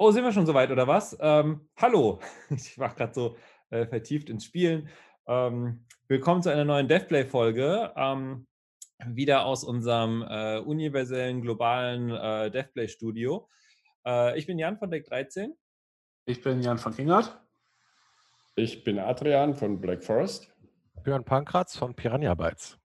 Oh, sind wir schon soweit oder was? Ähm, hallo, ich war gerade so äh, vertieft ins Spielen. Ähm, willkommen zu einer neuen DevPlay-Folge. Ähm, wieder aus unserem äh, universellen, globalen äh, DevPlay-Studio. Äh, ich bin Jan von Deck 13. Ich bin Jan von Kingert. Ich bin Adrian von Black Forest. Björn Pankratz von Piranha Bytes.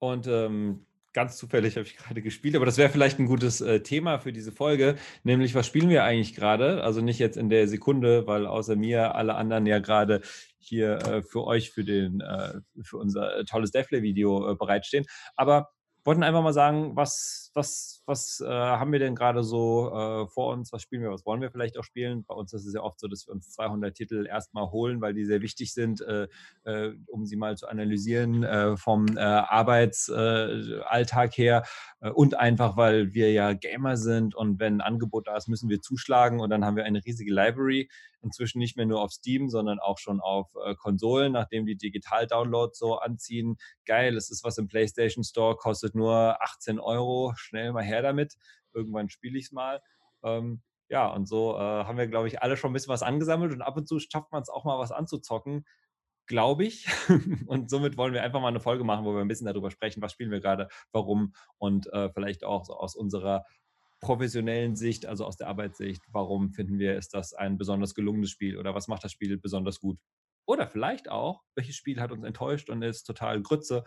Und ähm, ganz zufällig habe ich gerade gespielt, aber das wäre vielleicht ein gutes äh, Thema für diese Folge, nämlich was spielen wir eigentlich gerade? Also nicht jetzt in der Sekunde, weil außer mir alle anderen ja gerade hier äh, für euch für den äh, für unser äh, tolles Devplay-Video äh, bereitstehen. Aber wollten einfach mal sagen, was, was, was äh, haben wir denn gerade so äh, vor uns? Was spielen wir? Was wollen wir vielleicht auch spielen? Bei uns ist es ja oft so, dass wir uns 200 Titel erstmal holen, weil die sehr wichtig sind, äh, äh um sie mal zu analysieren äh, vom äh, Arbeitsalltag her und einfach, weil wir ja Gamer sind und wenn ein Angebot da ist, müssen wir zuschlagen und dann haben wir eine riesige Library. Inzwischen nicht mehr nur auf Steam, sondern auch schon auf Konsolen, nachdem die Digital-Downloads so anziehen. Geil, es ist was im PlayStation Store, kostet nur 18 Euro, schnell mal her damit. Irgendwann spiele ich es mal. Ähm, ja, und so äh, haben wir, glaube ich, alle schon ein bisschen was angesammelt und ab und zu schafft man es auch mal was anzuzocken, glaube ich. und somit wollen wir einfach mal eine Folge machen, wo wir ein bisschen darüber sprechen, was spielen wir gerade, warum und äh, vielleicht auch so aus unserer professionellen Sicht, also aus der Arbeitssicht, warum finden wir, ist das ein besonders gelungenes Spiel oder was macht das Spiel besonders gut? Oder vielleicht auch, welches Spiel hat uns enttäuscht und ist total Grütze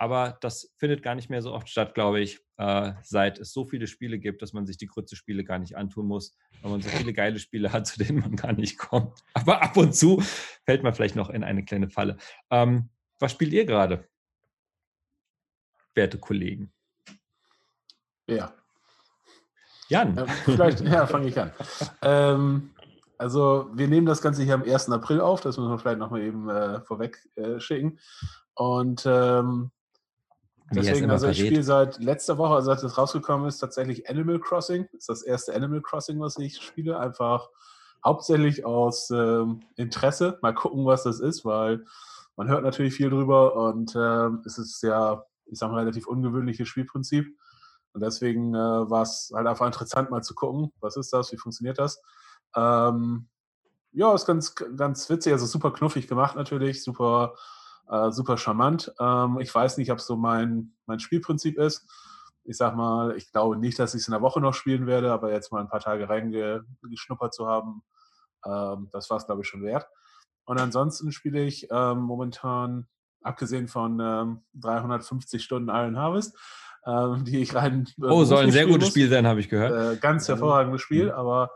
aber das findet gar nicht mehr so oft statt, glaube ich, äh, seit es so viele Spiele gibt, dass man sich die kurze Spiele gar nicht antun muss, weil man so viele geile Spiele hat, zu denen man gar nicht kommt. Aber ab und zu fällt man vielleicht noch in eine kleine Falle. Ähm, was spielt ihr gerade, werte Kollegen? Ja. Jan. Äh, vielleicht, ja, fange ich an. ähm, also, wir nehmen das Ganze hier am 1. April auf, das müssen wir vielleicht nochmal eben äh, vorweg äh, schicken. Und ähm, Deswegen, also ich spiele seit letzter Woche, also seit es rausgekommen ist, tatsächlich Animal Crossing. Das ist das erste Animal Crossing, was ich spiele. Einfach hauptsächlich aus ähm, Interesse. Mal gucken, was das ist, weil man hört natürlich viel drüber und ähm, es ist ja, ich sage mal, relativ ungewöhnliches Spielprinzip. Und deswegen äh, war es halt einfach interessant, mal zu gucken, was ist das, wie funktioniert das. Ähm, ja, ist ganz, ganz witzig, also super knuffig gemacht natürlich, super äh, super charmant. Ähm, ich weiß nicht, ob es so mein, mein Spielprinzip ist. Ich sag mal, ich glaube nicht, dass ich es in der Woche noch spielen werde, aber jetzt mal ein paar Tage reingeschnuppert zu haben, ähm, das war es, glaube ich, schon wert. Und ansonsten spiele ich ähm, momentan, abgesehen von 350 ähm, Stunden Iron Harvest, ähm, die ich rein. Äh, oh, soll ein sehr gutes muss. Spiel sein, habe ich gehört. Äh, ganz hervorragendes Spiel, mhm. aber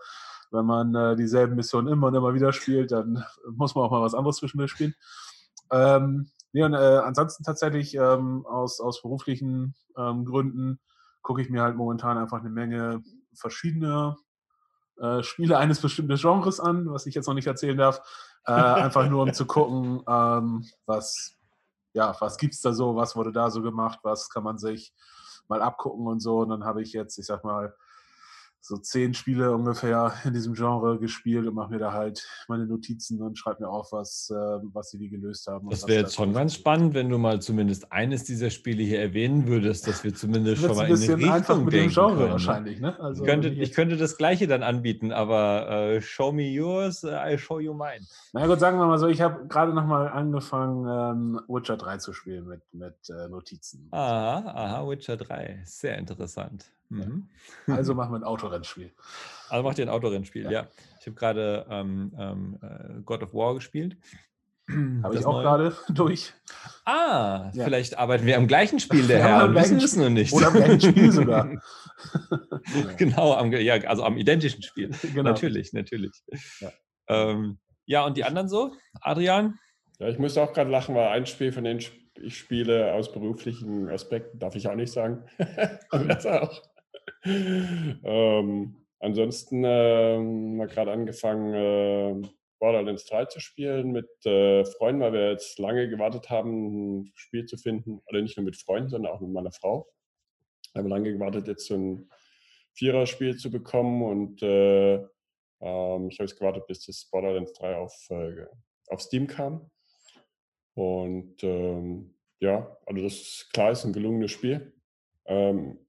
wenn man äh, dieselben Missionen immer und immer wieder spielt, dann muss man auch mal was anderes zwischendurch spielen. Ähm, nee, und, äh, ansonsten tatsächlich ähm, aus, aus beruflichen ähm, Gründen gucke ich mir halt momentan einfach eine Menge verschiedene äh, Spiele eines bestimmten Genres an, was ich jetzt noch nicht erzählen darf. Äh, einfach nur um zu gucken, ähm, was, ja, was gibt es da so, was wurde da so gemacht, was kann man sich mal abgucken und so. Und dann habe ich jetzt, ich sag mal, so zehn Spiele ungefähr in diesem Genre gespielt und mache mir da halt meine Notizen und schreibe mir auf, was, äh, was sie wie gelöst haben. Das wäre jetzt schon ganz spannend, wenn du mal zumindest eines dieser Spiele hier erwähnen würdest, dass wir zumindest schon mal in die Richtung einfach mit dem Genre können. Ne? wahrscheinlich. Ne? Also ich, könnte, ich könnte das Gleiche dann anbieten, aber äh, show me yours, I show you mine. Na gut, sagen wir mal so, ich habe gerade noch mal angefangen, ähm, Witcher 3 zu spielen mit, mit äh, Notizen. Aha, aha, Witcher 3, sehr interessant. Mhm. Also machen wir ein Autorennspiel. Also macht ihr ein Autorennspiel, ja. ja. Ich habe gerade ähm, ähm, äh, God of War gespielt. Habe ich auch gerade durch. Ah, ja. vielleicht arbeiten wir am gleichen Spiel, der Herr, und wissen es nur nicht. Oder am gleichen Spiel sogar. genau, am, ja, also am identischen Spiel. Genau. Natürlich, natürlich. Ja. Ähm, ja, und die anderen so? Adrian? Ja, ich musste auch gerade lachen, weil ein Spiel von den ich spiele aus beruflichen Aspekten, darf ich auch nicht sagen. das auch. Ähm, ansonsten ähm, mal gerade angefangen, äh, Borderlands 3 zu spielen mit äh, Freunden, weil wir jetzt lange gewartet haben, ein Spiel zu finden. Also nicht nur mit Freunden, sondern auch mit meiner Frau. Wir haben lange gewartet, jetzt so ein Viererspiel zu bekommen und äh, ähm, ich habe jetzt gewartet, bis das Borderlands 3 auf, äh, auf Steam kam. Und ähm, ja, also das ist klar, ist ein gelungenes Spiel. Ähm,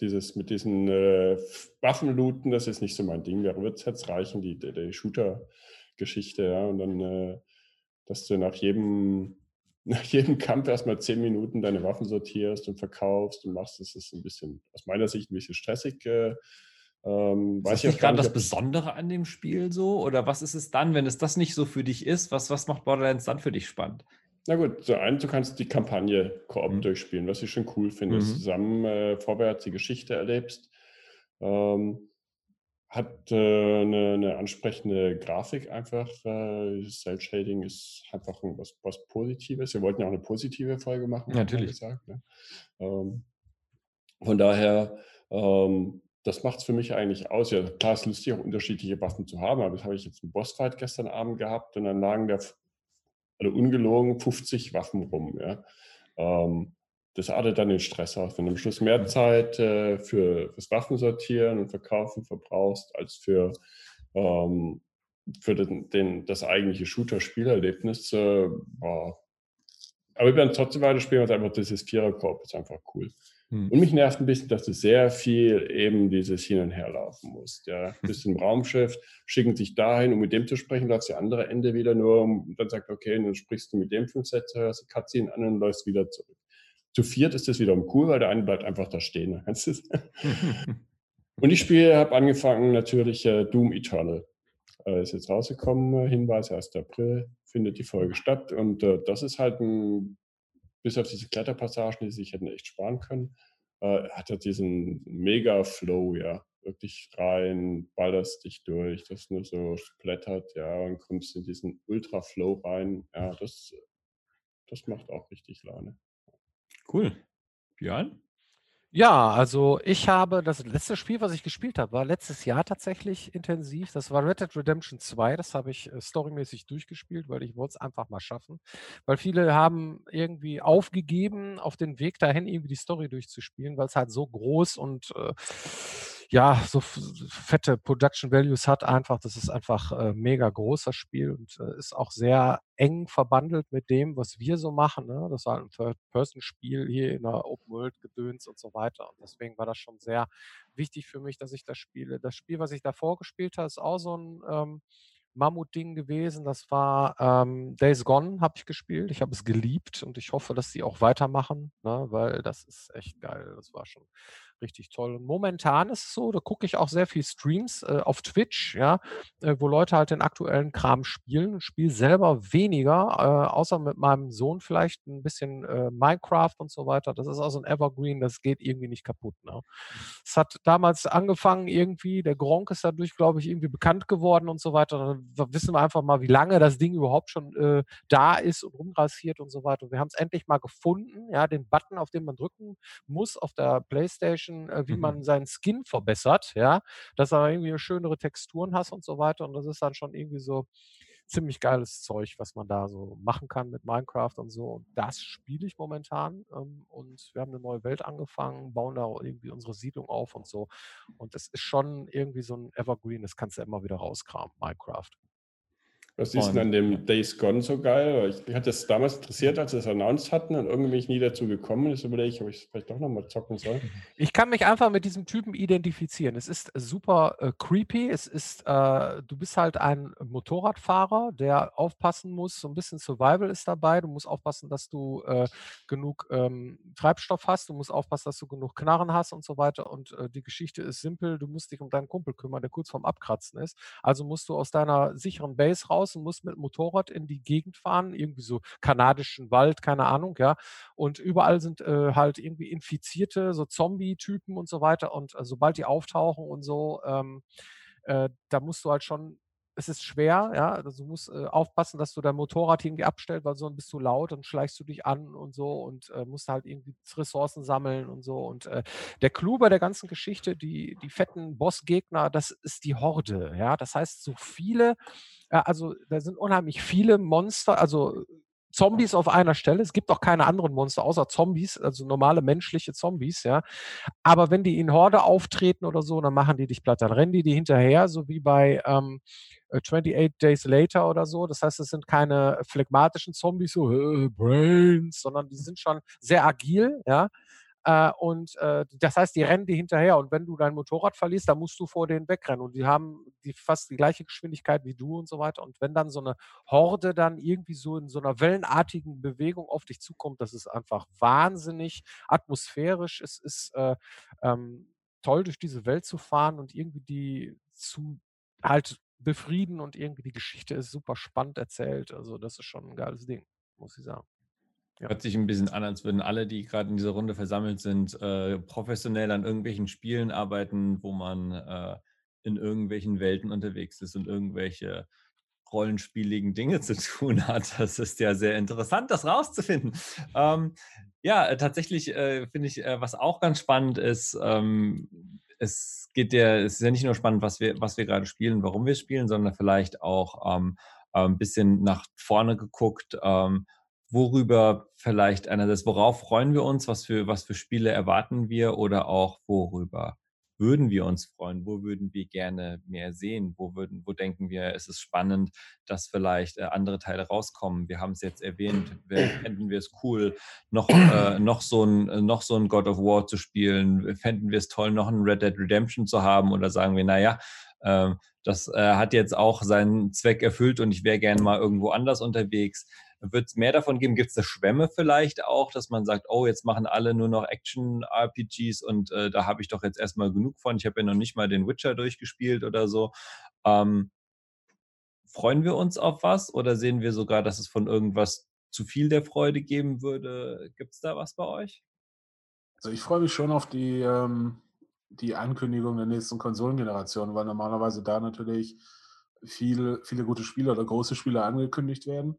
dieses mit diesen äh, Waffenlooten, das ist nicht so mein Ding. Da wird es jetzt reichen, die, die, die Shooter-Geschichte, ja. Und dann, äh, dass du nach jedem, nach jedem Kampf erstmal zehn Minuten deine Waffen sortierst und verkaufst und machst, das ist ein bisschen, aus meiner Sicht, ein bisschen stressig. Äh, ähm, ist das gerade das Besondere an dem Spiel so? Oder was ist es dann, wenn es das nicht so für dich ist? Was, was macht Borderlands dann für dich spannend? Na gut, so ein, du kannst die Kampagne Koop mhm. durchspielen, was ich schon cool finde, mhm. zusammen äh, vorwärts die Geschichte erlebst. Ähm, hat äh, eine, eine, ansprechende Grafik einfach. Äh, Cell Shading ist einfach was, was Positives. Wir wollten ja auch eine positive Folge machen. Natürlich. Gesagt, ne? ähm, von daher, ähm, das macht es für mich eigentlich aus. Ja, klar, es ist lustig, auch unterschiedliche Waffen zu haben, aber das habe ich jetzt einen Bossfight gestern Abend gehabt und dann lagen da also ungelogen 50 Waffen rum. Ja. Ähm, das artet dann den Stress aus. Wenn du am Schluss mehr Zeit äh, für das Waffensortieren und Verkaufen verbrauchst, als für, ähm, für den, den, das eigentliche Shooter-Spielerlebnis, äh, aber wir werden trotzdem weiter spielen, weil einfach dieses Vierer-Korb ist einfach cool. Hm. Und mich nervt ein bisschen, dass du sehr viel eben dieses Hin- und Herlaufen musst. Ja, bist im Raumschiff, schicken dich dahin, um mit dem zu sprechen, läufst der andere Ende wieder nur und dann sagt, okay, dann sprichst du mit dem fünf Sätze, hörst die Cutscene an und läufst wieder zurück. Zu viert ist das wiederum cool, weil der eine bleibt einfach da stehen. und ich spiele, habe angefangen natürlich äh, Doom Eternal. Äh, ist jetzt rausgekommen, Hinweis, 1. April findet die Folge statt. Und äh, das ist halt ein bis auf diese Kletterpassagen, die sich hätten echt sparen können, äh, hat er diesen mega Flow, ja. Wirklich rein, ballerst dich durch, das nur so splattert, ja, und kommst in diesen Ultra-Flow rein. Ja, das, das macht auch richtig Laune. Cool. Björn? Ja, also ich habe das letzte Spiel, was ich gespielt habe, war letztes Jahr tatsächlich intensiv. Das war Red Dead Redemption 2. Das habe ich äh, storymäßig durchgespielt, weil ich wollte es einfach mal schaffen. Weil viele haben irgendwie aufgegeben, auf den Weg dahin irgendwie die Story durchzuspielen, weil es halt so groß und äh, ja, so fette Production Values hat einfach. Das ist einfach äh, mega großer Spiel und äh, ist auch sehr eng verbandelt mit dem, was wir so machen. Ne? Das war ein Third-Person-Spiel hier in der Open-World-Gedöns und so weiter. Und deswegen war das schon sehr wichtig für mich, dass ich das spiele. Das Spiel, was ich davor gespielt habe, ist auch so ein ähm, Mammut-Ding gewesen. Das war ähm, Days Gone, habe ich gespielt. Ich habe es geliebt und ich hoffe, dass sie auch weitermachen, ne? weil das ist echt geil. Das war schon richtig toll. Und momentan ist es so, da gucke ich auch sehr viel Streams äh, auf Twitch, ja, äh, wo Leute halt den aktuellen Kram spielen. Spiele selber weniger, äh, außer mit meinem Sohn vielleicht ein bisschen äh, Minecraft und so weiter. Das ist also ein Evergreen, das geht irgendwie nicht kaputt. Ne? Es hat damals angefangen irgendwie, der Gronk ist dadurch, glaube ich, irgendwie bekannt geworden und so weiter. Da wissen wir einfach mal, wie lange das Ding überhaupt schon äh, da ist und rumgrassiert und so weiter. Und wir haben es endlich mal gefunden, ja, den Button, auf den man drücken muss auf der Playstation Menschen, äh, wie mhm. man seinen Skin verbessert, ja, dass du irgendwie schönere Texturen hast und so weiter. Und das ist dann schon irgendwie so ziemlich geiles Zeug, was man da so machen kann mit Minecraft und so. Und das spiele ich momentan. Ähm, und wir haben eine neue Welt angefangen, bauen da irgendwie unsere Siedlung auf und so. Und das ist schon irgendwie so ein Evergreen, das kannst du immer wieder rauskramen, Minecraft. Was ist denn an dem Days Gone so geil? Ich, mich hat das damals interessiert, als sie es announced hatten und irgendwie bin ich nie dazu gekommen. Jetzt überlege ich, ob ich es vielleicht doch nochmal zocken soll. Ich kann mich einfach mit diesem Typen identifizieren. Es ist super äh, creepy. Es ist, äh, du bist halt ein Motorradfahrer, der aufpassen muss. So ein bisschen Survival ist dabei. Du musst aufpassen, dass du äh, genug ähm, Treibstoff hast. Du musst aufpassen, dass du genug Knarren hast und so weiter. Und äh, die Geschichte ist simpel. Du musst dich um deinen Kumpel kümmern, der kurz vorm Abkratzen ist. Also musst du aus deiner sicheren Base raus raus und muss mit Motorrad in die Gegend fahren, irgendwie so kanadischen Wald, keine Ahnung, ja. Und überall sind äh, halt irgendwie Infizierte, so Zombie-Typen und so weiter. Und äh, sobald die auftauchen und so, ähm, äh, da musst du halt schon es ist schwer, ja, also du musst äh, aufpassen, dass du dein Motorrad irgendwie abstellst, weil sonst bist du laut und schleichst du dich an und so und äh, musst halt irgendwie Ressourcen sammeln und so. Und äh, der Clou bei der ganzen Geschichte, die, die fetten Bossgegner, das ist die Horde, ja. Das heißt, so viele, äh, also da sind unheimlich viele Monster, also Zombies auf einer Stelle. Es gibt auch keine anderen Monster außer Zombies, also normale menschliche Zombies, ja. Aber wenn die in Horde auftreten oder so, dann machen die dich platt. Dann rennen die die hinterher, so wie bei ähm, 28 äh, Days Later oder so. Das heißt, es sind keine phlegmatischen Zombies, so äh, Brains, sondern die sind schon sehr agil, ja. Äh, und äh, das heißt, die rennen dir hinterher. Und wenn du dein Motorrad verlierst, dann musst du vor denen wegrennen. Und die haben die fast die gleiche Geschwindigkeit wie du und so weiter. Und wenn dann so eine Horde dann irgendwie so in so einer wellenartigen Bewegung auf dich zukommt, das ist einfach wahnsinnig atmosphärisch. Es ist äh, ähm, toll, durch diese Welt zu fahren und irgendwie die zu halt befrieden und irgendwie die Geschichte ist super spannend erzählt. Also das ist schon ein geiles Ding, muss ich sagen. Ja. Hört sich ein bisschen an, als würden alle, die gerade in dieser Runde versammelt sind, äh, professionell an irgendwelchen Spielen arbeiten, wo man äh, in irgendwelchen Welten unterwegs ist und irgendwelche rollenspieligen Dinge zu tun hat. Das ist ja sehr interessant, das rauszufinden. Ähm, ja, äh, tatsächlich äh, finde ich, äh, was auch ganz spannend ist, ähm, es geht ja, es ist ja nicht nur spannend, was wir, was wir gerade spielen, warum wir spielen, sondern vielleicht auch ähm, ein bisschen nach vorne geguckt, ähm, worüber vielleicht einerseits, worauf freuen wir uns, was für, was für Spiele erwarten wir oder auch worüber würden wir uns freuen? Wo würden wir gerne mehr sehen? Wo, würden, wo denken wir, es ist spannend, dass vielleicht äh, andere Teile rauskommen? Wir haben es jetzt erwähnt, fänden wir es cool, noch, äh, noch, so ein, äh, noch so ein God of War zu spielen? Fänden wir es toll, noch ein Red Dead Redemption zu haben? Oder sagen wir, naja, äh, das äh, hat jetzt auch seinen Zweck erfüllt und ich wäre gerne mal irgendwo anders unterwegs. Wird es mehr davon geben? Gibt es eine Schwemme vielleicht auch, dass man sagt, oh, jetzt machen alle nur noch Action-RPGs und äh, da habe ich doch jetzt erstmal genug von. Ich habe ja noch nicht mal den Witcher durchgespielt oder so. Ähm, freuen wir uns auf was oder sehen wir sogar, dass es von irgendwas zu viel der Freude geben würde? Gibt es da was bei euch? Also ich freue mich schon auf die, ähm, die Ankündigung der nächsten Konsolengeneration, weil normalerweise da natürlich viel, viele gute Spiele oder große Spiele angekündigt werden.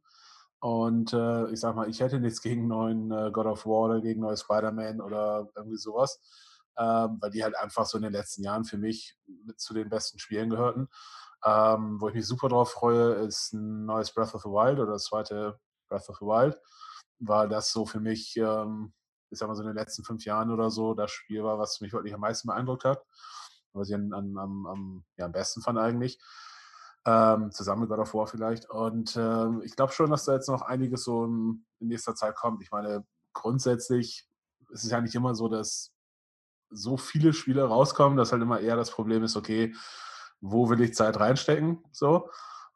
Und äh, ich sag mal, ich hätte nichts gegen neuen äh, God of War oder gegen neue Spider-Man oder irgendwie sowas, ähm, weil die halt einfach so in den letzten Jahren für mich mit zu den besten Spielen gehörten. Ähm, wo ich mich super drauf freue, ist ein neues Breath of the Wild oder das zweite Breath of the Wild, weil das so für mich, ähm, ich sag mal so in den letzten fünf Jahren oder so, das Spiel war, was mich wirklich am meisten beeindruckt hat, was ich an, an, am, ja, am besten fand eigentlich. Ähm, zusammen mit God of War vielleicht. Und ähm, ich glaube schon, dass da jetzt noch einiges so in, nächster Zeit kommt. Ich meine, grundsätzlich ist es ja nicht immer so, dass so viele Spiele rauskommen, dass halt immer eher das Problem ist, okay, wo will ich Zeit reinstecken? So.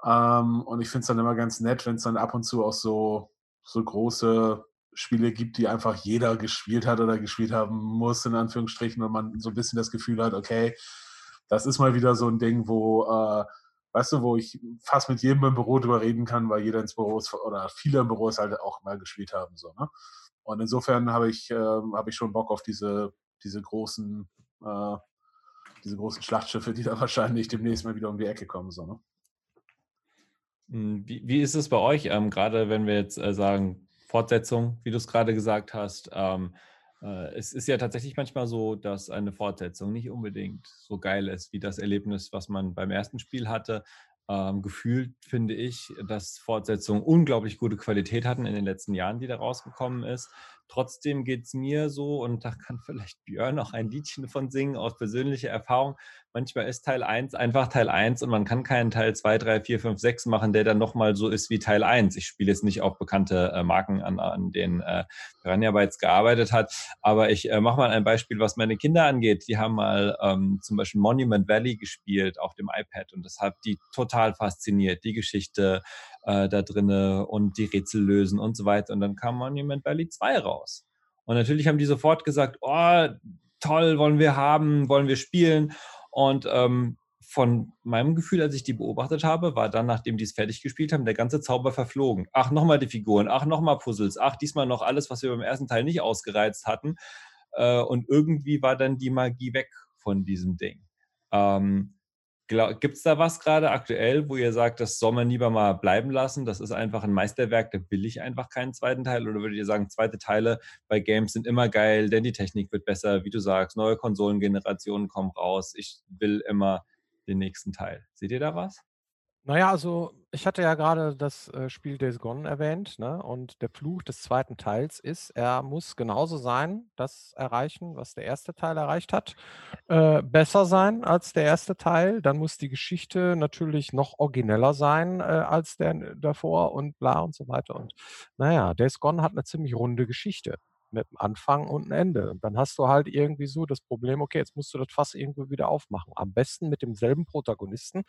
Ähm, und ich finde es dann immer ganz nett, wenn es dann ab und zu auch so, so große Spiele gibt, die einfach jeder gespielt hat oder gespielt haben muss, in Anführungsstrichen, und man so ein bisschen das Gefühl hat, okay, das ist mal wieder so ein Ding, wo äh, weißt du, wo ich fast mit jedem im Büro drüber reden kann, weil jeder ins Büro ist, oder viele im Büro es halt auch mal gespielt haben. So, ne? Und insofern habe ich, äh, hab ich schon Bock auf diese, diese großen, äh, diese großen Schlachtschiffe, die da wahrscheinlich demnächst mal wieder um die Ecke kommen. So, ne? Hm, wie, wie ist es bei euch, ähm, gerade wenn wir jetzt äh, sagen, Fortsetzung, wie du es gerade gesagt hast, ähm, äh, es ist ja tatsächlich manchmal so, dass eine Fortsetzung nicht unbedingt so geil ist wie das Erlebnis, was man beim ersten Spiel hatte. Ähm, gefühlt finde ich, dass Fortsetzungen unglaublich gute Qualität hatten in den letzten Jahren, die da rausgekommen ist. Trotzdem geht es mir so, und da kann vielleicht Björn auch ein Liedchen von singen, aus persönlicher Erfahrung. Manchmal ist Teil 1 einfach Teil 1 und man kann keinen Teil 2, 3, 4, 5, 6 machen, der dann nochmal so ist wie Teil 1. Ich spiele jetzt nicht auf bekannte äh, Marken an, an denen äh, Piranha Bytes gearbeitet hat, aber ich äh, mache mal ein Beispiel, was meine Kinder angeht. Die haben mal ähm, zum Beispiel Monument Valley gespielt auf dem iPad und das hat die total fasziniert. Die Geschichte, äh, da drinne und die Rätsel lösen und so weiter. Und dann kam Monument Valley 2 raus. Und natürlich haben die sofort gesagt, oh, toll, wollen wir haben, wollen wir spielen. Und ähm, von meinem Gefühl, als ich die beobachtet habe, war dann, nachdem die es fertig gespielt haben, der ganze Zauber verflogen. Ach, nochmal die Figuren, ach, nochmal Puzzles, ach, diesmal noch alles, was wir beim ersten Teil nicht ausgereizt hatten. Äh, und irgendwie war dann die Magie weg von diesem Ding. Ähm, Gibt es da was gerade aktuell, wo ihr sagt, das soll man lieber mal bleiben lassen? Das ist einfach ein Meisterwerk, da will ich einfach keinen zweiten Teil? Oder würdet ihr sagen, zweite Teile bei Games sind immer geil, denn die Technik wird besser, wie du sagst, neue Konsolengenerationen kommen raus, ich will immer den nächsten Teil. Seht ihr da was? Naja, also ich hatte ja gerade das äh, Spiel Days Gone erwähnt, ne? Und der Fluch des zweiten Teils ist, er muss genauso sein, das erreichen, was der erste Teil erreicht hat. Äh, besser sein als der erste Teil. Dann muss die Geschichte natürlich noch origineller sein äh, als der davor und bla und so weiter. Und naja, Days Gone hat eine ziemlich runde Geschichte. Mit einem Anfang und einem Ende. Und dann hast du halt irgendwie so das Problem, okay, jetzt musst du das Fass irgendwie wieder aufmachen. Am besten mit demselben Protagonisten.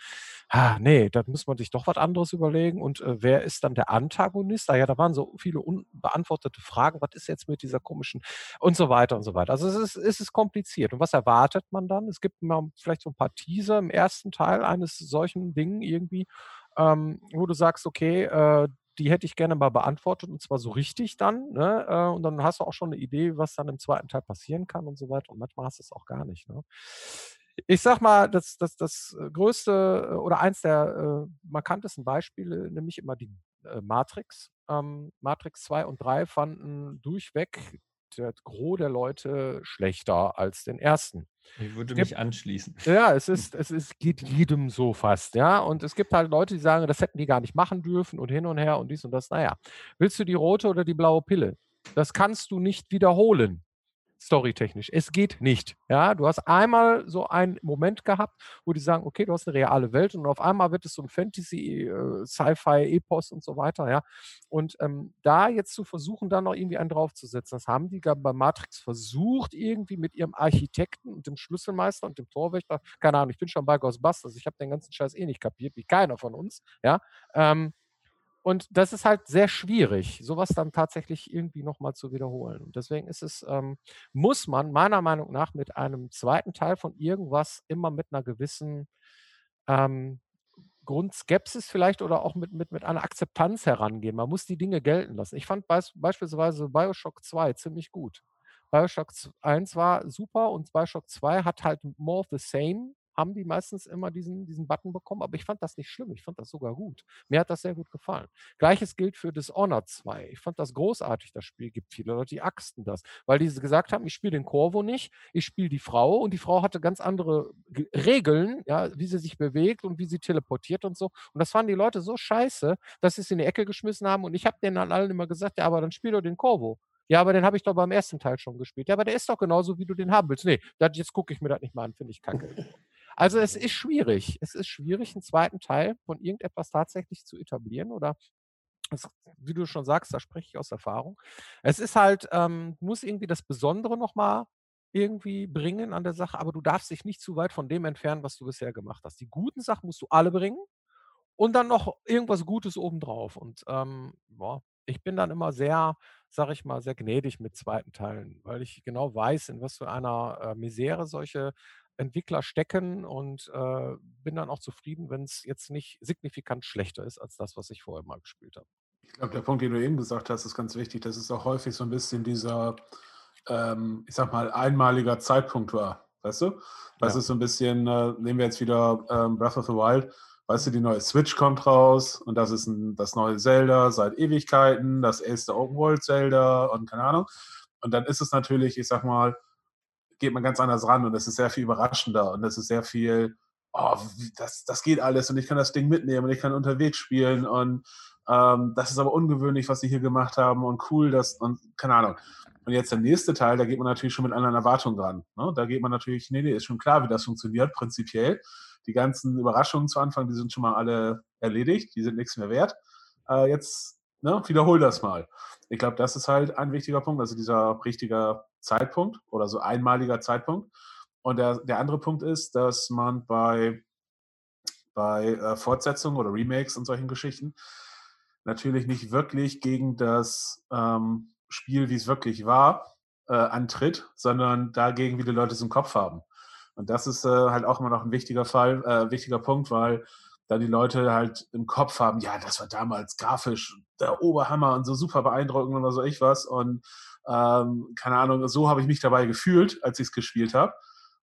Ah, nee, da muss man sich doch was anderes überlegen. Und äh, wer ist dann der Antagonist? Ah ja, da waren so viele unbeantwortete Fragen. Was ist jetzt mit dieser komischen und so weiter und so weiter. Also es ist, es kompliziert. Und was erwartet man dann? Es gibt mal vielleicht so ein paar Teaser im ersten Teil eines solchen Dingen irgendwie, ähm, wo du sagst, okay, äh, die hätte ich gerne mal beantwortet und zwar so richtig dann. Ne? Äh, und dann hast du auch schon eine Idee, was dann im zweiten Teil passieren kann und so weiter. Und manchmal hast du es auch gar nicht. Ne? Ich sag mal, das, das, das größte äh, oder eins der äh, markantesten Beispiele, nämlich immer die äh, Matrix. Ähm, Matrix 2 und 3 fanden durchweg der Gros der Leute schlechter als den ersten. Ich würde mich anschließen. Ja, es ist, es ist, geht jedem so fast, ja. Und es gibt halt Leute, die sagen, das hätten die gar nicht machen dürfen und hin und her und dies und das. Naja, willst du die rote oder die blaue Pille? Das kannst du nicht wiederholen storytechnisch. Es geht nicht. Ja, du hast einmal so einen Moment gehabt, wo die sagen, okay, du hast eine reale Welt und auf einmal wird es so ein Fantasy, äh, Sci-Fi, Epos und so weiter, ja. Und ähm, da jetzt zu versuchen, da noch irgendwie einen draufzusetzen, das haben die bei Matrix versucht, irgendwie mit ihrem Architekten und dem Schlüsselmeister und dem Torwächter, keine Ahnung, ich bin schon bei Ghostbusters, ich habe den ganzen Scheiß eh nicht kapiert, wie keiner von uns, ja. Ähm, und das ist halt sehr schwierig, sowas dann tatsächlich irgendwie nochmal zu wiederholen. Und deswegen ist es, ähm, muss man meiner Meinung nach mit einem zweiten Teil von irgendwas immer mit einer gewissen ähm, Grundskepsis vielleicht oder auch mit, mit, mit einer Akzeptanz herangehen. Man muss die Dinge gelten lassen. Ich fand beis beispielsweise Bioshock 2 ziemlich gut. Bioshock 1 war super und Bioshock 2 hat halt more of the same haben die meistens immer diesen, diesen Button bekommen, aber ich fand das nicht schlimm, ich fand das sogar gut. Mir hat das sehr gut gefallen. Gleiches gilt für Dishonored 2. Ich fand das großartig, das Spiel. Gibt viele Leute, die axten das, weil die gesagt haben, ich spiele den Corvo nicht, ich spiele die Frau und die Frau hatte ganz andere Regeln, ja, wie sie sich bewegt und wie sie teleportiert und so. Und das fanden die Leute so scheiße, dass sie es in die Ecke geschmissen haben und ich habe denen allen immer gesagt, ja, aber dann spiel doch den Corvo. Ja, aber den habe ich doch beim ersten Teil schon gespielt. Ja, aber der ist doch genauso, wie du den haben willst. Nee, das, jetzt gucke ich mir das nicht mal an, finde ich kacke. Also es ist schwierig. Es ist schwierig, einen zweiten Teil von irgendetwas tatsächlich zu etablieren oder wie du schon sagst, da spreche ich aus Erfahrung. Es ist halt, ähm, muss irgendwie das Besondere nochmal irgendwie bringen an der Sache, aber du darfst dich nicht zu weit von dem entfernen, was du bisher gemacht hast. Die guten Sachen musst du alle bringen und dann noch irgendwas Gutes obendrauf. Und ähm, boah, ich bin dann immer sehr, sag ich mal, sehr gnädig mit zweiten Teilen, weil ich genau weiß, in was für einer äh, Misere solche Entwickler stecken und äh, bin dann auch zufrieden, wenn es jetzt nicht signifikant schlechter ist als das, was ich vorher mal gespielt habe. Ich glaube, der Punkt, den du eben gesagt hast, ist ganz wichtig. Das ist auch häufig so ein bisschen dieser, ähm, ich sag mal, einmaliger Zeitpunkt war. Weißt du? Das ja. ist so ein bisschen, äh, nehmen wir jetzt wieder ähm, Breath of the Wild. Weißt du, die neue Switch kommt raus und das ist ein, das neue Zelda seit Ewigkeiten, das erste Open World Zelda und keine Ahnung. Und dann ist es natürlich, ich sag mal, geht man ganz anders ran und es ist sehr viel überraschender und es ist sehr viel, oh, das, das geht alles und ich kann das Ding mitnehmen und ich kann unterwegs spielen und ähm, das ist aber ungewöhnlich, was sie hier gemacht haben und cool, das und keine Ahnung. Und jetzt der nächste Teil, da geht man natürlich schon mit anderen Erwartungen ran. Ne? Da geht man natürlich, nee, nee, ist schon klar, wie das funktioniert, prinzipiell. Die ganzen Überraschungen zu Anfang, die sind schon mal alle erledigt, die sind nichts mehr wert. Äh, jetzt ne, wiederhol das mal. Ich glaube, das ist halt ein wichtiger Punkt, also dieser richtige Zeitpunkt oder so einmaliger Zeitpunkt. Und der, der andere Punkt ist, dass man bei, bei äh, Fortsetzungen oder Remakes und solchen Geschichten natürlich nicht wirklich gegen das ähm, Spiel, wie es wirklich war, äh, antritt, sondern dagegen, wie die Leute es im Kopf haben. Und das ist äh, halt auch immer noch ein wichtiger Fall, äh, wichtiger Punkt, weil da die Leute halt im Kopf haben, ja, das war damals grafisch der Oberhammer und so super beeindruckend oder so ich was. Und ähm, keine Ahnung, so habe ich mich dabei gefühlt, als ich es gespielt habe.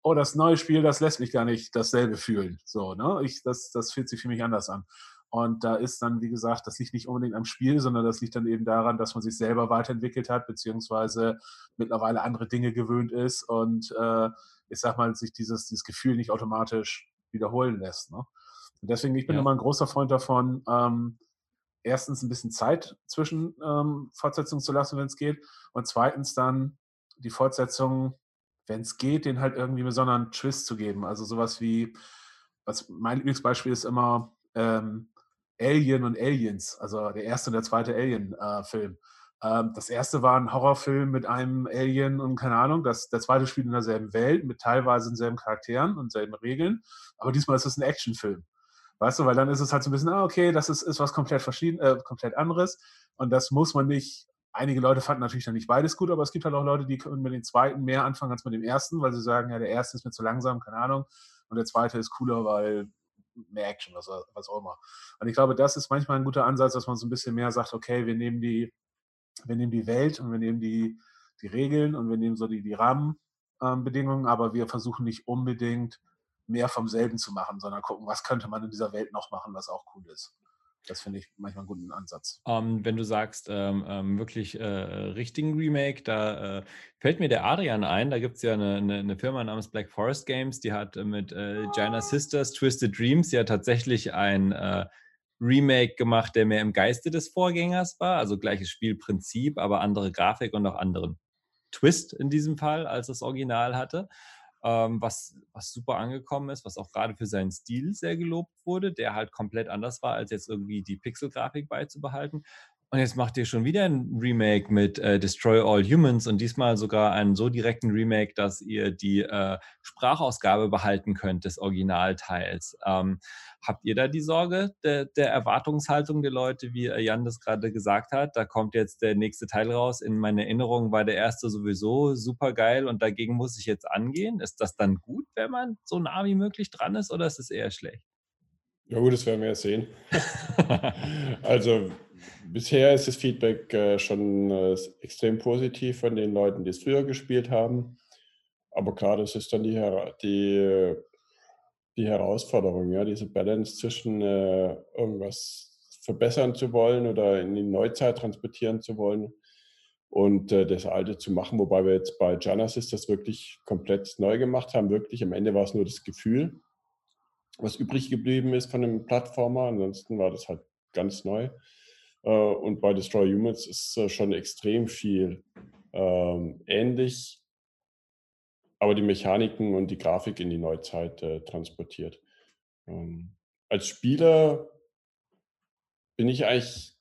Oh, das neue Spiel, das lässt mich gar nicht dasselbe fühlen. So, ne? Ich, das, das fühlt sich für mich anders an. Und da ist dann, wie gesagt, das liegt nicht unbedingt am Spiel, sondern das liegt dann eben daran, dass man sich selber weiterentwickelt hat, beziehungsweise mittlerweile andere Dinge gewöhnt ist und äh, ich sag mal, sich dieses, dieses Gefühl nicht automatisch wiederholen lässt. Ne? Und deswegen, ich bin ja. immer ein großer Freund davon, ähm, erstens ein bisschen Zeit zwischen ähm, Fortsetzungen zu lassen, wenn es geht. Und zweitens dann die Fortsetzung, wenn es geht, den halt irgendwie einen besonderen Twist zu geben. Also sowas wie, was mein Lieblingsbeispiel ist immer ähm, Alien und Aliens, also der erste und der zweite Alien-Film. Äh, Ähm, das erste war ein Horrorfilm mit einem Alien und keine Ahnung. Das, der zweite spielt in derselben Welt mit teilweise denselben Charakteren und selben Regeln. Aber diesmal ist es ein Actionfilm. Weißt du, weil dann ist es halt so ein bisschen, ah, okay, das ist, ist was komplett verschieden, äh, komplett anderes. Und das muss man nicht. Einige Leute fanden natürlich dann nicht beides gut, aber es gibt halt auch Leute, die können mit dem zweiten mehr anfangen als mit dem ersten, weil sie sagen, ja, der erste ist mir zu langsam, keine Ahnung. Und der zweite ist cooler, weil mehr Action, was, was auch immer. Und ich glaube, das ist manchmal ein guter Ansatz, dass man so ein bisschen mehr sagt, okay, wir nehmen die, wir nehmen die Welt und wir nehmen die, die Regeln und wir nehmen so die, die Rahmenbedingungen, aber wir versuchen nicht unbedingt mehr vom selben zu machen, sondern gucken, was könnte man in dieser Welt noch machen, was auch cool ist. Das finde ich manchmal einen guten Ansatz. Um, ähm, wenn du sagst, ähm, ähm, wirklich äh, richtigen Remake, da äh, fällt mir der Adrian ein. Da gibt es ja eine, eine, eine, Firma namens Black Forest Games, die hat mit äh, Gina Sisters Twisted Dreams ja tatsächlich ein äh, Remake gemacht, der mehr im Geiste des Vorgängers war. Also gleiches Spielprinzip, aber andere Grafik und auch anderen Twist in diesem Fall, als das Original hatte. Ähm, was, was super angekommen ist, was auch gerade für seinen Stil sehr gelobt wurde, der halt komplett anders war, als jetzt irgendwie die Pixelgrafik beizubehalten. Und jetzt macht ihr schon wieder ein Remake mit äh, Destroy All Humans und diesmal sogar einen so direkten Remake, dass ihr die äh, Sprachausgabe behalten könnt des Originalteils. Ähm, habt ihr da die Sorge der, der, Erwartungshaltung der Leute, wie Jan das gerade gesagt hat? Da kommt jetzt der nächste Teil raus. In meiner Erinnerung war der erste sowieso super geil und dagegen muss ich jetzt angehen. Ist das dann gut, wenn man so nah wie möglich dran ist oder ist es eher schlecht? Ja gut, das werden wir ja sehen. also bisher ist das Feedback äh, schon äh, extrem positiv von den Leuten, die es früher gespielt haben. Aber klar, das ist dann die, die, die Herausforderung, ja, diese Balance zwischen äh, irgendwas verbessern zu wollen oder in die Neuzeit transportieren zu wollen und äh, das Alte zu machen. Wobei wir jetzt bei Genesis das wirklich komplett neu gemacht haben. Wirklich, am Ende war es nur das Gefühl, was übrig geblieben ist von dem Plattformer. Ansonsten war das halt ganz neu. Äh, und bei Destroy Humans ist äh, schon extrem viel ähm, ähnlich, aber die Mechaniken und die Grafik in die Neuzeit äh, transportiert. Ähm, als Spieler bin ich eigentlich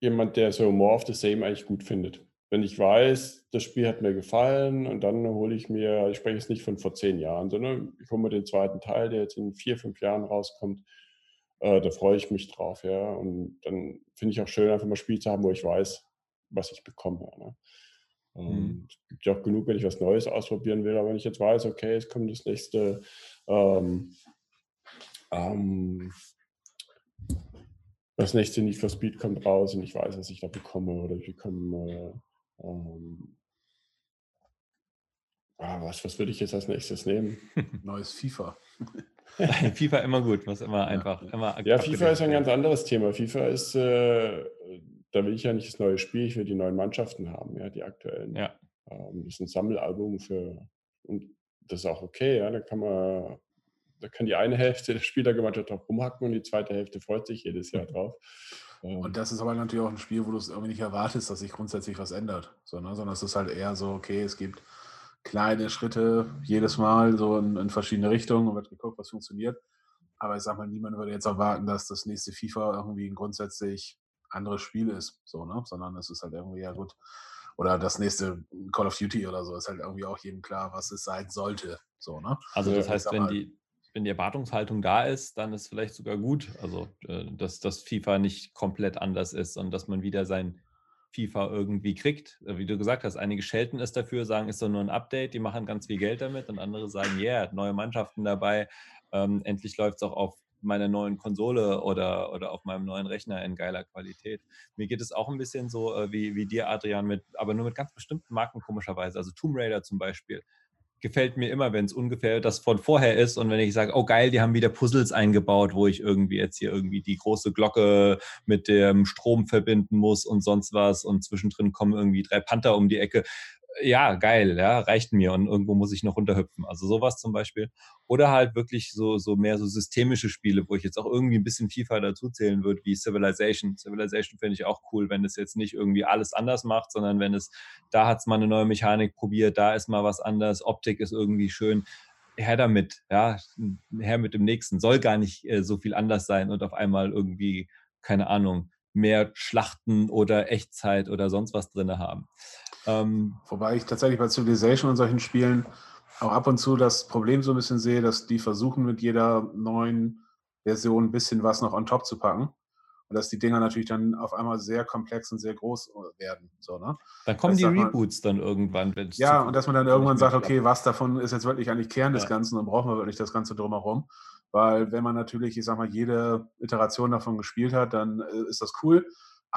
jemand, der so More of the Same eigentlich gut findet. Wenn ich weiß, das Spiel hat mir gefallen und dann hole ich mir, ich spreche jetzt nicht von vor zehn Jahren, sondern ich hole mir den zweiten Teil, der jetzt in vier, fünf Jahren rauskommt äh, da freue ich mich drauf, ja. Und dann finde ich auch schön, einfach mal Spiel zu haben, wo ich weiß, was ich bekomme. Ne? Mhm. Es gibt ja auch genug, wenn ich was Neues ausprobieren will, aber wenn ich jetzt weiß, okay, es kommt das nächste ähm, ähm, das nächste Need for Speed kommt raus und ich weiß, was ich da bekomme oder ich bekomme äh, ähm, ah, was, was würde ich jetzt als nächstes nehmen? Neues FIFA. FIFA immer gut, muss immer einfach. Immer ja, FIFA ist ein ganz anderes Thema. FIFA ist, äh, da will ich ja nicht das neue Spiel, ich will die neuen Mannschaften haben, ja, die aktuellen. Ja. Ähm, das ist ein Sammelalbum für, und das ist auch okay, ja, da kann man, da kann die eine Hälfte der Spielergemeinschaft drauf rumhacken und die zweite Hälfte freut sich jedes Jahr drauf. Ähm. Und das ist aber natürlich auch ein Spiel, wo du es irgendwie nicht erwartest, dass sich grundsätzlich was ändert, so, ne? sondern es ist halt eher so, okay, es gibt kleine Schritte jedes Mal so in, in verschiedene Richtungen und wird geguckt, was funktioniert. Aber ich sag mal, niemand würde jetzt erwarten, dass das nächste FIFA irgendwie ein grundsätzlich anderes Spiel ist, so, ne? Sondern es ist halt irgendwie ja gut. Oder das nächste Call of Duty oder so ist halt irgendwie auch jedem klar, was es sein sollte. So, ne? Also das heißt, wenn die, wenn die Erwartungshaltung da ist, dann ist vielleicht sogar gut. Also, äh, dass das FIFA nicht komplett anders ist und dass man wieder sein FIFA irgendwie kriegt. Äh, wie du gesagt hast, einige schelten es dafür, sagen, ist doch nur ein Update, die machen ganz viel Geld damit und andere sagen, yeah, neue Mannschaften dabei, ähm, endlich läuft es auch auf meiner neuen Konsole oder, oder auf meinem neuen Rechner in geiler Qualität. Mir geht es auch ein bisschen so äh, wie, wie dir, Adrian, mit, aber nur mit ganz bestimmten Marken komischerweise. Also Tomb Raider zum Beispiel gefällt mir immer, wenn es ungefähr das von vorher ist und wenn ich sage, oh geil, die haben wieder Puzzles eingebaut, wo ich irgendwie jetzt hier irgendwie die große Glocke mit dem Strom verbinden muss und sonst was und zwischendrin kommen irgendwie drei Panther um die Ecke ja, geil, ja, reicht mir und irgendwo muss ich noch runterhüpfen. Also sowas zum Beispiel. Oder halt wirklich so, so mehr so systemische Spiele, wo ich jetzt auch irgendwie ein bisschen FIFA dazuzählen würde, wie Civilization. Civilization finde ich auch cool, wenn es jetzt nicht irgendwie alles anders macht, sondern wenn es, da hat es mal eine neue Mechanik probiert, da ist mal was anders, Optik ist irgendwie schön. Her damit, ja, her mit dem nächsten. Soll gar nicht äh, so viel anders sein und auf einmal irgendwie, keine Ahnung, mehr Schlachten oder Echtzeit oder sonst was drin haben. Ähm, Wobei ich tatsächlich bei Civilization und solchen Spielen auch ab und zu das Problem so ein bisschen sehe, dass die versuchen mit jeder neuen Version ein bisschen was noch on top zu packen. Und dass die Dinger natürlich dann auf einmal sehr komplex und sehr groß werden. So, ne? Dann kommen das die Reboots man, dann irgendwann. ja, und dass man dann irgendwann sagt, okay, was davon ist jetzt wirklich eigentlich Kern ja. des Ganzen und brauchen wir wirklich das Ganze drumherum. Weil wenn man natürlich, ich sag mal, jede Iteration davon gespielt hat, dann äh, ist das cool.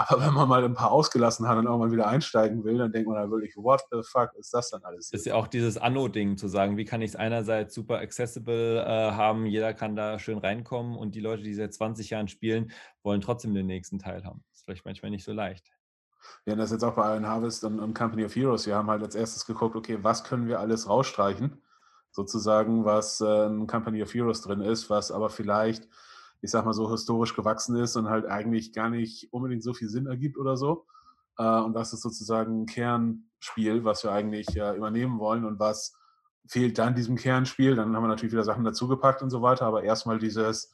Aber wenn man mal ein paar ausgelassen hat und irgendwann wieder einsteigen will, dann denkt man da wirklich, what the fuck ist das dann alles? Ist ja auch dieses Anno-Ding zu sagen, wie kann ich es einerseits super accessible äh, haben, jeder kann da schön reinkommen und die Leute, die seit 20 Jahren spielen, wollen trotzdem den nächsten Teil haben. Das ist vielleicht manchmal nicht so leicht. Ja, das ist jetzt auch bei Iron Harvest und, und Company of Heroes. Wir haben halt als erstes geguckt, okay, was können wir alles rausstreichen, sozusagen, was äh, in Company of Heroes drin ist, was aber vielleicht ich sag mal so, historisch gewachsen ist und halt eigentlich gar nicht unbedingt so viel Sinn ergibt oder so. Äh, und das ist sozusagen ein Kernspiel, was wir eigentlich äh, übernehmen wollen und was fehlt dann diesem Kernspiel. Dann haben wir natürlich wieder Sachen dazugepackt und so weiter, aber erstmal dieses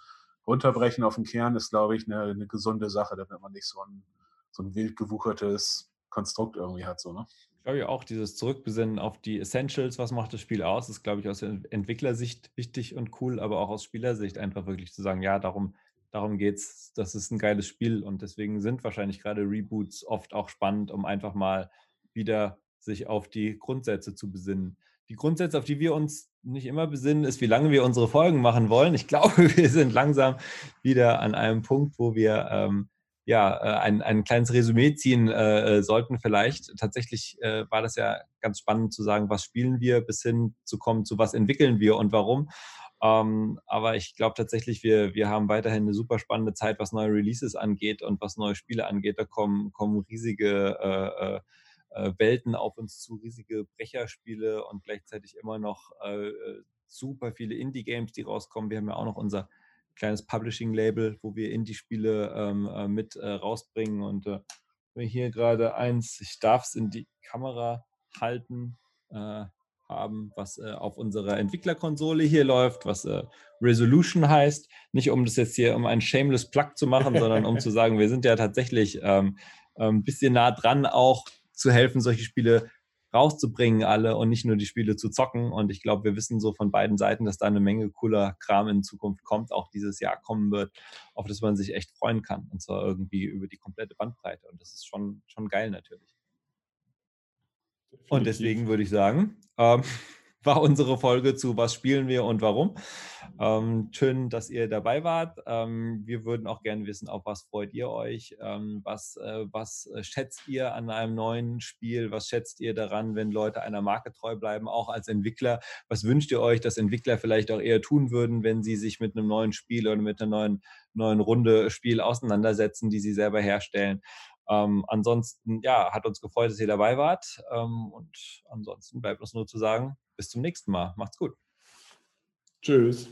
Runterbrechen auf den Kern ist, glaube ich, eine, eine gesunde Sache, damit man nicht so ein, so ein wild gewuchertes Konstrukt irgendwie hat. So, ne? Glaube ich auch, dieses Zurückbesinnen auf die Essentials, was macht das Spiel aus, ist, glaube ich, aus Entwicklersicht wichtig und cool, aber auch aus Spielersicht einfach wirklich zu sagen, ja, darum, darum geht es, das ist ein geiles Spiel und deswegen sind wahrscheinlich gerade Reboots oft auch spannend, um einfach mal wieder sich auf die Grundsätze zu besinnen. Die Grundsätze, auf die wir uns nicht immer besinnen, ist, wie lange wir unsere Folgen machen wollen. Ich glaube, wir sind langsam wieder an einem Punkt, wo wir ähm, ja, äh, ein, ein kleines Resümee ziehen äh, äh, sollten vielleicht. Tatsächlich äh, war das ja ganz spannend zu sagen, was spielen wir, bis hin zu kommen zu was entwickeln wir und warum. Ähm, aber ich glaube tatsächlich, wir, wir haben weiterhin eine super spannende Zeit, was neue Releases angeht und was neue Spiele angeht. Da kommen, kommen riesige äh, äh, Welten auf uns zu, riesige Brecherspiele und gleichzeitig immer noch super viele Indie-Games, die rauskommen. Wir haben ja auch noch unser kleines Publishing-Label, wo wir Indie-Spiele ähm, äh, mit äh, rausbringen. Und äh, hier gerade eins, ich darf es in die Kamera halten, äh, haben, was äh, auf unserer Entwicklerkonsole hier läuft, was äh, Resolution heißt. Nicht um das jetzt hier um ein shameless Plug zu machen, sondern um zu sagen, wir sind ja tatsächlich ähm, ein bisschen nah dran, auch zu helfen, solche Spiele rauszubringen alle und nicht nur die Spiele zu zocken. Und ich glaube, wir wissen so von beiden Seiten, dass da eine Menge cooler Kram in Zukunft kommt, auch dieses Jahr kommen wird, auf das man sich echt freuen kann. Und zwar irgendwie über die komplette Bandbreite. Und das ist schon, schon geil natürlich. Definitiv. Und deswegen würde ich sagen, ähm, war unsere Folge zu Was spielen wir und warum. Ähm, schön, dass ihr dabei wart. Ähm, wir würden auch gerne wissen, auf was freut ihr euch? Ähm, was, äh, was äh, schätzt ihr an einem neuen Spiel? Was schätzt ihr daran, wenn Leute einer Marke treu bleiben, auch als Entwickler? Was wünscht ihr euch, dass Entwickler vielleicht auch eher tun würden, wenn sie sich mit einem neuen Spiel oder mit einer neuen, neuen Runde Spiel auseinandersetzen, die sie selber herstellen? Ähm, ansonsten, ja, hat uns gefreut, dass ihr dabei wart. Ähm, und ansonsten bleibt uns nur zu sagen, bis zum nächsten Mal. Macht's gut. Tschüss.